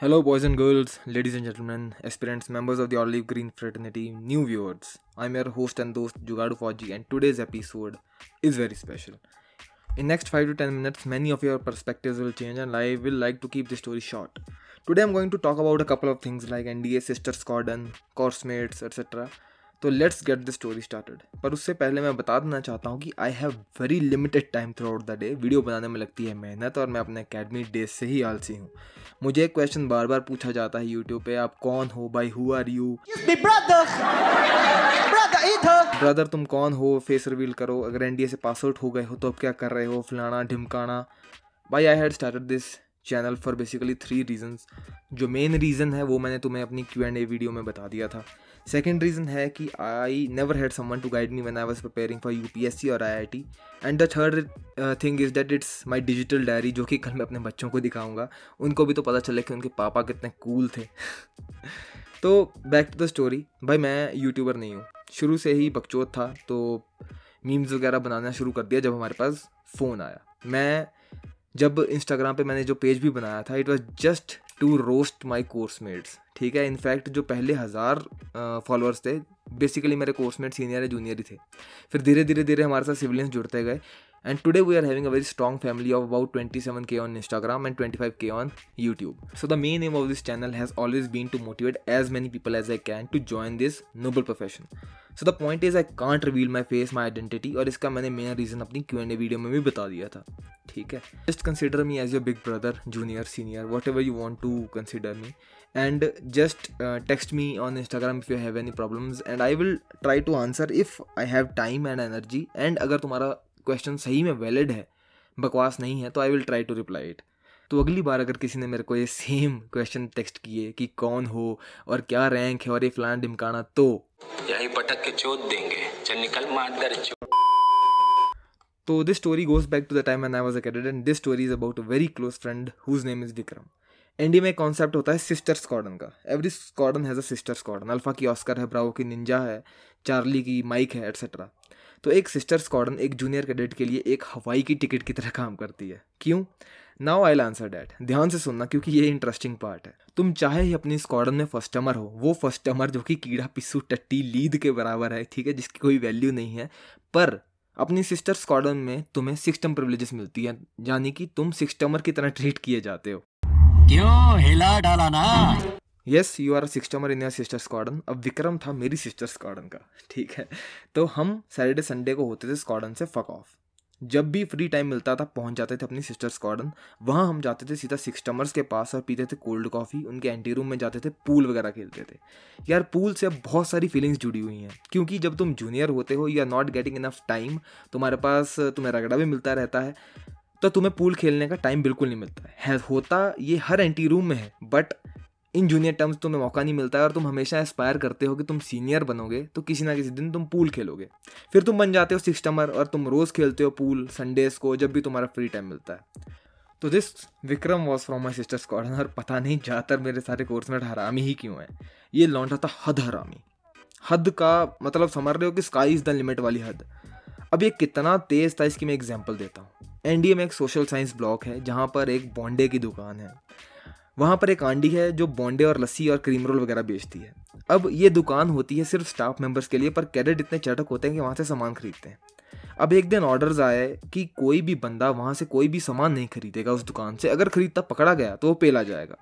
Hello, boys and girls, ladies and gentlemen, aspirants, members of the Olive Green fraternity, new viewers. I'm your host and host Jugadu Fauji, and today's episode is very special. In next 5 to 10 minutes, many of your perspectives will change, and I will like to keep the story short. Today, I'm going to talk about a couple of things like NDA, Sister Squadron, course mates, etc. तो let's get the story started पर उससे पहले मैं बता देना चाहता हूँ कि I have very limited time throughout the day video बनाने में लगती है मेहनत और मैं अपने अकेडमी डेज़ से ही आलसी हूँ। मुझे एक क्वेश्चन बार बार पूछा जाता है यूट्यूब पे आप कौन हो बाई हु आर यू ब्रदर तुम कौन हो? फेस रिवील करो। अगर एनडीए से पास आउट हो गए हो तो अब क्या कर रहे हो? फलाना ढिमकाना। By I had started this channel for basically three reasons जो मेन रीज़न है, वो मैंने तुम्हें अपनी क्यू एंड ए वीडियो में बता दिया था। सेकेंड रीज़न है कि I never had someone to guide me when I was preparing for U P S C और I I T and the third thing is that it's my digital diary जो कि कल मैं अपने बच्चों को दिखाऊँगा। उनको भी तो पता चले कि उनके पापा कितने कूल थे। तो बैक टू द स्टोरी भाई, मैं यूट्यूबर नहीं हूँ। शुरू से ही बकचोत था तो मीम्स वगैरह बनाना शुरू कर दिया जब हमारे पास फ़ोन आया। मैं जब इंस्टाग्राम पे मैंने जो पेज भी बनाया था it was just to roast my course mates ठीक है? इनफैक्ट जो पहले हज़ार फॉलोअर्स थे बेसिकली मेरे कोर्समेट सीनियर या जूनियर ही थे। फिर धीरे धीरे धीरे हमारे साथ सिविलियंस जुड़ते गए। And today we are having a very strong family of about twenty seven K on Instagram and twenty five K on YouTube so the main aim of this channel has always been to motivate as many people as I can to join this noble profession so the point is I can't reveal my face my identity और इसका मैंने main reason अपनी Q and A video में भी बता दिया था। ठीक है? Just consider me as your big brother junior senior whatever you want to consider me and just uh, text me on instagram if you have any problems. And i will try to answer if i have time and energy. And अगर तुम्हारा question सही में valid है बकवास नहीं है तो I will try to reply it तो अगली बार अगर किसी ने मेरे को ये सेम क्वेश्चन टेक्स्ट किए कि कौन हो और क्या रैंक है और ये फलान डिमकाना तो यही पटक के चोट देंगे। चल निकल मार दर तो this story goes back to the time and I was a cadet and this story is about a very close friend whose name is Vikram NDA में कॉन्सेप्ट होता है सिस्टर स्कॉर्डन का। Every squadron has a sister squadron Alpha की Oscar है Bravo की Ninja है Charlie की Mike है एट्सेट्रा तो एक सिस्टर स्कॉर्डन एक जूनियर कैडेट के लिए एक हवाई की टिकट की तरह काम करती है। क्यों? नाउ आई आंसर डैट ध्यान से सुनना क्योंकि ये इंटरेस्टिंग पार्ट है। तुम चाहे ही अपनी स्कॉर्डन में फर्स्टमर हो, वो फर्स्टमर जो कि कीड़ा, पिस्सू, टट्टी, लीद के बराबर है, ठीक है, जिसकी कोई वैल्यू नहीं है, पर अपनी सिस्टर स्कॉर्डन में तुम्हें सिस्टम प्रिविलेजेस मिलती है, यानी कि तुम सिस्टमर की तरह ट्रीट किए जाते हो। क्यों हिला डाला ना? यस यू आर सिस्टमर इन योर सिस्टर स्कॉर्डन अब विक्रम था मेरी सिस्टर स्कॉर्डन का। ठीक है? तो हम सैटरडे संडे को होते थे स्कॉर्डन से फक ऑफ़ जब भी फ्री टाइम मिलता था, पहुँच जाते थे अपनी सिस्टर स्कॉर्डन वहाँ हम जाते थे सीधा सिस्टमर्स के पास और पीते थे कोल्ड कॉफ़ी उनके एंटी रूम में जाते थे पूल वगैरह खेलते थे। यार पूल से बहुत सारी फीलिंग्स जुड़ी हुई हैं। क्योंकि जब तुम जूनियर होते हो you are not getting enough time तुम्हारे पास, तुम्हें रगड़ा भी मिलता रहता है। तो तुम्हें पूल खेलने का टाइम बिल्कुल नहीं मिलता है। होता ये हर एंटी रूम में है बट इन जूनियर टर्म्स तुम्हें मौका नहीं मिलता है और तुम हमेशा एस्पायर करते हो कि तुम सीनियर बनोगे तो किसी ना किसी दिन तुम पूल खेलोगे। फिर तुम बन जाते हो सिक्सटमर और तुम रोज़ खेलते हो पूल संडेज को, जब भी तुम्हारा फ्री टाइम मिलता है। तो this Vikram was from my sister's corner पता नहीं ज़्यादातर मेरे सारे कोर्स में हरामी ही क्यों है। ये लौंडा था हद हरामी। हद का मतलब समझ रहे हो कि स्काई इज़ द लिमिट वाली हद। अब ये कितना तेज़ था, इसकी मैं एग्ज़ाम्पल देता हूँ। एनडीए में एक सोशल साइंस ब्लॉक है, जहाँ पर एक बॉन्डे की दुकान है। वहाँ पर एक आंडी है जो बॉन्डे और लस्सी और क्रीम रोल वगैरह बेचती है। अब ये दुकान होती है सिर्फ़ स्टाफ मेंबर्स के लिए, पर कैडेट इतने चटक होते हैं कि वहाँ से सामान खरीदते हैं। अब एक दिन ऑर्डर्स आए कि कोई भी बंदा वहाँ से कोई भी सामान नहीं खरीदेगा उस दुकान से। अगर खरीदता पकड़ा गया तो वो पेला जाएगा।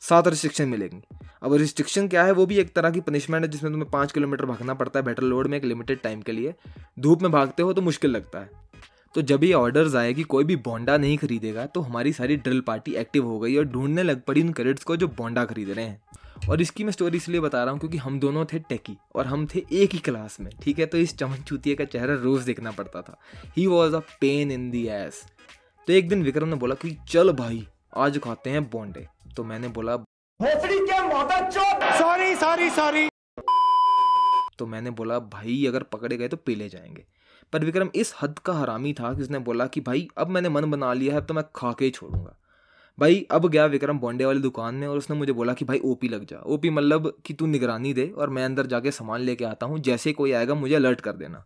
सात रिस्ट्रिक्शन मिलेंगी। अब रिस्ट्रिक्शन क्या है? वो भी एक तरह की पनिशमेंट है जिसमें तुम्हें पाँच किलोमीटर भागना पड़ता है बेटर लोड में एक लिमिटेड टाइम के लिए। धूप में भागते हो तो मुश्किल लगता है। तो जब ये ऑर्डर्स आए कि कोई भी बोंडा नहीं खरीदेगा तो हमारी सारी ड्रिल पार्टी एक्टिव हो गई और ढूँढने लग पड़ी उन क्रेडिट्स को जो बोंडा खरीद रहे हैं। और इसकी मैं स्टोरी इसलिए बता रहा हूँ क्योंकि हम दोनों थे टेकी और हम थे एक ही क्लास में ठीक है? तो इस चमन चूतिया का चेहरा रोज़ देखना पड़ता था। He was a pain in the ass तो एक दिन विक्रम ने बोला कि चल भाई आज खाते हैं बोंडे तो मैंने बोला सॉरी सॉरी सॉरी तो मैंने बोला भाई अगर पकड़े गए तो पीले जाएँगे। पर विक्रम, इस हद का हरामी था कि उसने बोला कि भाई, अब मैंने मन बना लिया है, अब तो मैं खा के ही छोड़ूँगा। भाई, अब गया विक्रम बॉन्डे वाली दुकान में और उसने मुझे बोला कि भाई, ओपी लग जा। ओपी मतलब कि तू निगरानी दे और मैं अंदर जाके सामान लेके आता हूँ, जैसे कोई आएगा मुझे अलर्ट कर देना।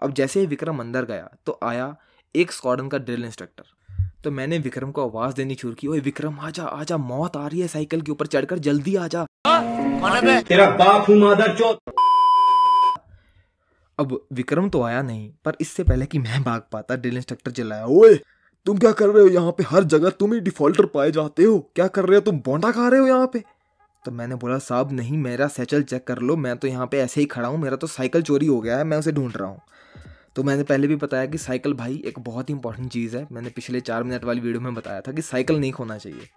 अब जैसे ही विक्रम अंदर गया तो आया एक स्क्वाडन का ड्रिल इंस्ट्रक्टर तो मैंने विक्रम को आवाज़ देनी शुरू की, ओए विक्रम, आजा आजा, मौत आ रही है साइकिल के ऊपर चढ़कर, जल्दी आजा। तेरा बाप हूँ मादर चौथ। अब विक्रम तो आया नहीं, पर इससे पहले कि मैं भाग पाता ड्रिल इंस्ट्रक्टर चिल्लाया, ओए, तुम क्या कर रहे हो यहाँ पे? हर जगह तुम ही डिफॉल्टर पाए जाते हो। क्या कर रहे हो? तुम बोंडा खा रहे हो यहाँ पे? तो मैंने बोला, साहब, नहीं, मेरा सैचल चेक कर लो, मैं तो यहाँ पे ऐसे ही खड़ा हूँ, मेरा तो साइकिल चोरी हो गया है, मैं उसे ढूंढ रहा हूँ। तो मैंने पहले भी बताया कि साइकिल भाई एक बहुत ही इंपॉर्टेंट चीज़ है। मैंने पिछले चार मिनट वाली वीडियो में बताया था कि साइकिल नहीं खोना चाहिए।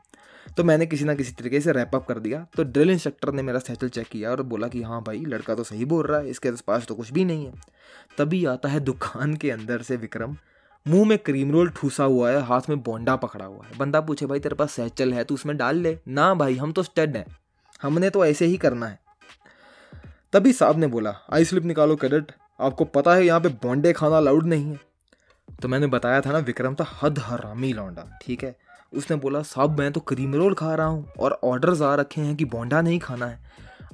तो मैंने किसी ना किसी तरीके से रैप अप कर दिया। तो ड्रिल इंस्ट्रक्टर ने मेरा सैचल चेक किया और बोला कि हाँ भाई, लड़का तो सही बोल रहा है, इसके पास तो कुछ भी नहीं है। तभी आता है दुकान के अंदर से विक्रम। मुँह में क्रीम रोल ठूसा हुआ है, हाथ में बोंडा पकड़ा हुआ है। बंदा पूछे, भाई, तेरे पास सैचल है तो उसमें डाल ले? ना भाई, हम तो स्टड हैं। हमने तो ऐसे ही करना है। तभी साहब ने बोला, आई स्लिप निकालो, कैडेट। आपको पता है, यहाँ पे बोंडे खाना अलाउड नहीं है। तो मैंने बताया था ना, विक्रम था हद हरामी लौंडा, ठीक है? उसने बोला, साहब, मैं तो क्रीम रोल खा रहा हूँ और ऑर्डर्स आ रखे हैं कि बोंडा नहीं खाना है।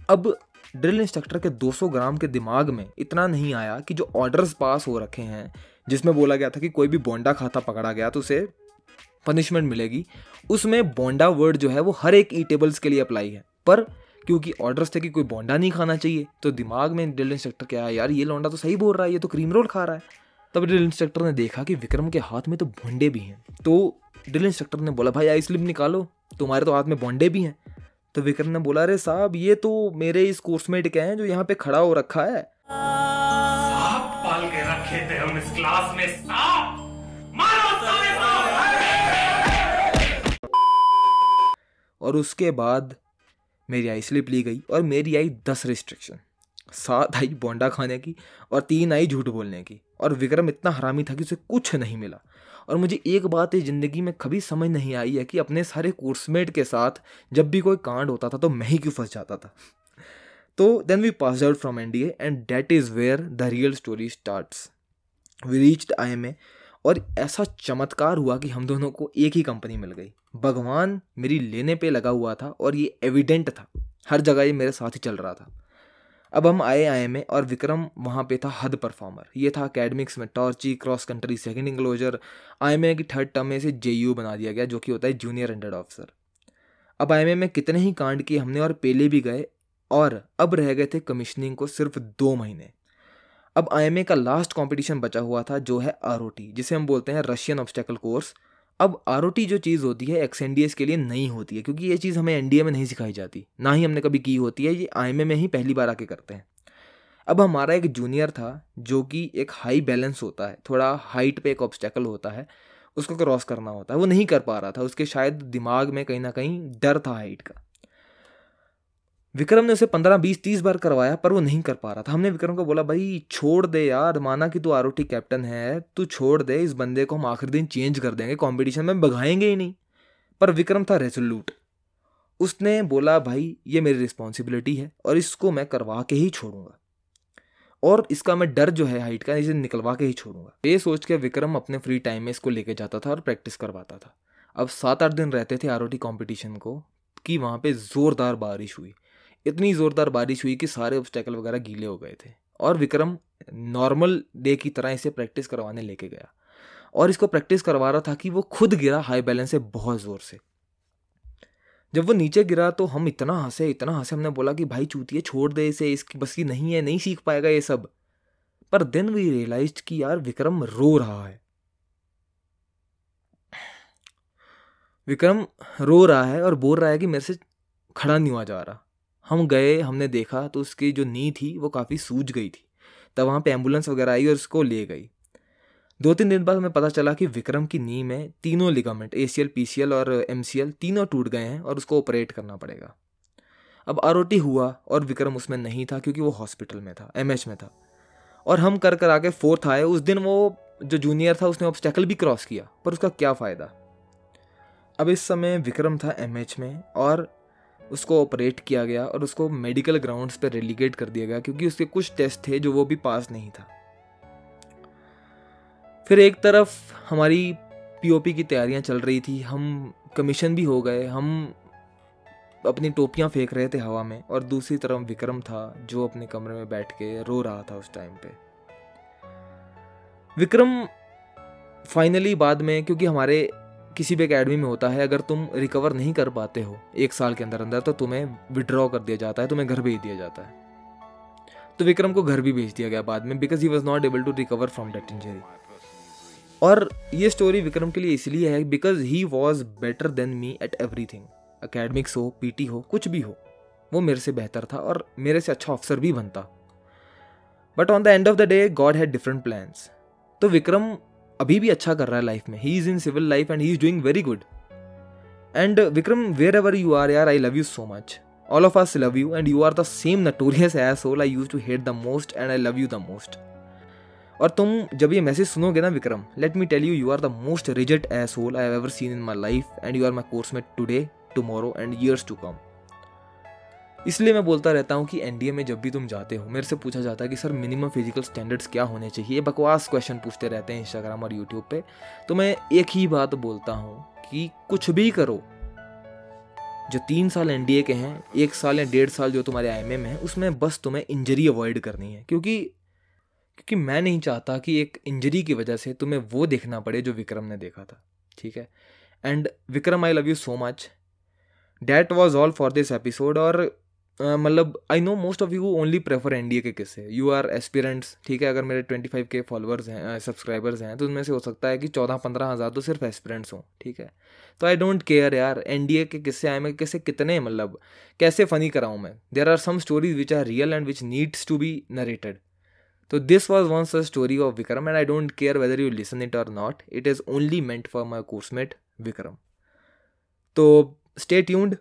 अब ड्रिल इंस्ट्रक्टर के 200 ग्राम के दिमाग में इतना नहीं आया कि जो ऑर्डर्स पास हो रखे हैं, जिसमें बोला गया था कि कोई भी बोंडा खाता पकड़ा गया तो उसे पनिशमेंट मिलेगी, उसमें बोंडा वर्ड जो है वो हर एक ई टेबल्स के लिए अप्लाई है। पर क्योंकि ऑर्डर्स थे कि कोई बोंडा नहीं खाना चाहिए तो दिमाग में ड्रिल इंस्ट्रक्टर क्या है, यार, ये लौंडा तो सही बोल रहा है, ये तो क्रीम रोल खा रहा है। तब ड्रिल इंस्ट्रक्टर ने देखा कि विक्रम के हाथ में तो बोंडे भी हैं। तो ड्रिल इंस्ट्रक्टर ने बोला भाई आई स्लिप निकालो। तुम्हारे तो हाथ में भोंडे भी हैं। तो विक्रम ने बोला अरे साहब ये तो मेरे इस कोर्समेट के हैं जो यहाँ पे खड़ा हो रखा है। पाल के रखे थे हम इस क्लास में सांप और उसके बाद मेरी आई स्लिप ली गई और मेरी आई दस रिस्ट्रिक्शन सात आई बोंडा खाने की और तीन आई झूठ बोलने की। और विक्रम इतना हरामी था कि उसे कुछ नहीं मिला। और मुझे एक बात इस ज़िंदगी में कभी समझ नहीं आई है कि अपने सारे कोर्समेट के साथ जब भी कोई कांड होता था तो मैं ही क्यों फंस जाता था। तो then we pass out from N D and that is where the real story starts we reached I M A और ऐसा चमत्कार हुआ कि हम दोनों को एक ही कंपनी मिल गई। भगवान मेरी लेने पे लगा हुआ था और ये एविडेंट था। हर जगह ये मेरे साथ ही चल रहा था। अब हम आए आई में और विक्रम वहाँ पे था हद परफॉर्मर ये था अकेडमिक्स में टॉर्ची क्रॉस कंट्री सेकेंड इंक्लोजर आई में की थर्ड टर्म में से जे बना दिया गया, जो कि होता है जूनियर अंडर ऑफिसर अब आईएमए में कितने ही कांड किए हमने और पेले भी गए और अब रह गए थे कमिश्निंग को सिर्फ़ दो महीने। अब आईएमए का लास्ट कॉम्पिटिशन बचा हुआ था, जो है आरओटी जिसे हम बोलते हैं रशियन ऑब्स्टेकल कोर्स अब आर जो चीज़ होती है एक्सएनडीएस के लिए नहीं होती है, क्योंकि ये चीज़ हमें एन में नहीं सिखाई जाती। ना ही हमने कभी की होती है, ये आईएमए में ही पहली बार आके करते हैं। अब हमारा एक जूनियर था, जो कि एक हाई बैलेंस होता है, थोड़ा हाइट पे एक ऑब्स्टेकल होता है, उसको क्रॉस करना होता है। वो नहीं कर पा रहा था, उसके शायद दिमाग में कहीं ना कहीं डर था हाइट का। विक्रम ने उसे पंद्रह, बीस, तीस बार करवाया, पर वो नहीं कर पा रहा था। हमने विक्रम को बोला, भाई, छोड़ दे यार, माना कि तू आर कैप्टन है, तू छोड़ दे, इस बंदे को हम आखिरी दिन चेंज कर देंगे कॉम्पिटिशन में भगाएँगे ही नहीं। पर विक्रम था रेजोल्यूट उसने बोला, भाई, ये मेरी रिस्पॉन्सिबिलिटी है और इसको मैं करवा के ही छोड़ूँगा। और इसका मैं डर जो है हाइट का, इसे निकलवा के ही छोड़ूँगा। ये सोच के विक्रम अपने फ्री टाइम में इसको लेके जाता था और प्रैक्टिस करवाता था। अब सात, आठ दिन रहते थे आर कंपटीशन को, कि वहाँ पे ज़ोरदार बारिश हुई। इतनी ज़ोरदार बारिश हुई कि सारे ऑब्स्टेकल वगैरह गीले हो गए थे। और विक्रम नॉर्मल डे की तरह इसे प्रैक्टिस करवाने लेके गया। और इसको प्रैक्टिस करवा रहा था कि वो खुद गिरा हाई बैलेंस से बहुत ज़ोर से। जब वो नीचे गिरा तो हम इतना हंसे इतना हंसे, हमने बोला कि भाई चूतिए छोड़ दे इसे, इसकी बस की नहीं है, नहीं सीख पाएगा ये सब। पर देन वी रियलाइज़ कि यार विक्रम रो रहा है। विक्रम रो रहा है और बोल रहा है कि मेरे से खड़ा नहीं हुआ जा रहा। हम गए, हमने देखा तो उसकी जो नी थी, वो काफ़ी सूज गई थी। तब वहाँ पे एंबुलेंस वगैरह आई और उसको ले गई। दो तीन दिन बाद हमें पता चला कि विक्रम की नी में तीनों लिगामेंट ए सी और एमसीएल तीनों टूट गए हैं और उसको ऑपरेट करना पड़ेगा। अब आरओटी हुआ और विक्रम उसमें नहीं था क्योंकि वो हॉस्पिटल में था एमएच में था। और हम कर कर आके फोर्थ आए, उस दिन वो जो जूनियर था, उसने ऑब्स्टेकल भी क्रॉस किया, पर उसका क्या फ़ायदा? अब इस समय विक्रम था एमएच में और उसको ऑपरेट किया गया और उसको मेडिकल ग्राउंड्स पर रेलीगेट कर दिया गया क्योंकि उसके कुछ टेस्ट थे जो वो भी पास नहीं था। फिर एक तरफ़ हमारी पीओपी की तैयारियाँ चल रही थी, हम कमीशन भी हो गए, हम अपनी टोपियाँ फेंक रहे थे हवा में और दूसरी तरफ़ विक्रम था जो अपने कमरे में बैठ के रो रहा था उस टाइम पे। विक्रम फाइनली बाद में, क्योंकि हमारे किसी भी अकेडमी में होता है, अगर तुम रिकवर नहीं कर पाते हो, एक साल के अंदर अंदर तो तुम्हें विड्रॉ कर दिया जाता है, तुम्हें घर भेज दिया जाता है। तो विक्रम को घर भी भेज दिया गया बाद में because he was not able to recover from that injury और ये स्टोरी विक्रम के लिए इसलिए है because he was better than me at everything academics हो पीटी हो, कुछ भी हो, वो मेरे से बेहतर था और मेरे से अच्छा ऑफिसर भी बनता। But on the end of the day God had different plans तो विक्रम अभी भी अच्छा कर रहा है लाइफ में. He is in civil life and he is doing very good and Vikram wherever you are यार I love you so much all of us love you and you are the same notorious asshole I use to hate the most and I love you the most और तुम जब ये message सुनोगे ना Vikram let me tell you you are the most reject asshole hole I ever seen in my life and you are my course में today tomorrow and years to come इसलिए मैं बोलता रहता हूँ कि एनडीए में जब भी तुम जाते हो, मेरे से पूछा जाता है कि, सर मिनिमम फ़िज़िकल स्टैंडर्ड्स क्या होने चाहिए? बकवास क्वेश्चन पूछते रहते हैं इंस्टाग्राम और यूट्यूब पे। तो मैं एक ही बात बोलता हूँ कि कुछ भी करो। जो तीन साल एनडीए के हैं, एक साल या डेढ़ साल जो तुम्हारे आई में है, उसमें बस तुम्हें इंजरी अवॉइड करनी है। क्योंकि क्योंकि मैं नहीं चाहता कि एक इंजरी की वजह से तुम्हें वो देखना पड़े जो विक्रम ने देखा था। ठीक है? And Vikram I love you so much that was all for this episode और मतलब I know most of you only prefer NDA के किस्से। यू आर एस्पिरेंट्स ठीक है? अगर मेरे ट्वेंटी फाइव के फॉलोअर्स हैं सब्सक्राइबर्स हैं तो उनमें से हो सकता है कि चौदह पंद्रह हज़ार तो सिर्फ़ एस्पिरेंट्स हों, ठीक है? तो आई डोंट केयर यार एनडीए के किस्से आए, मैं किस्से कितने मतलब कैसे फ़नी कराऊँ मैं? There are some stories which are real and which needs to be narrated तो this was one such story of Vikram and I don't care whether you listen it or not it is only meant for my coursemate Vikram तो stay tuned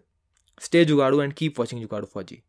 Stay Jugadu and keep watching Jugadu 4G.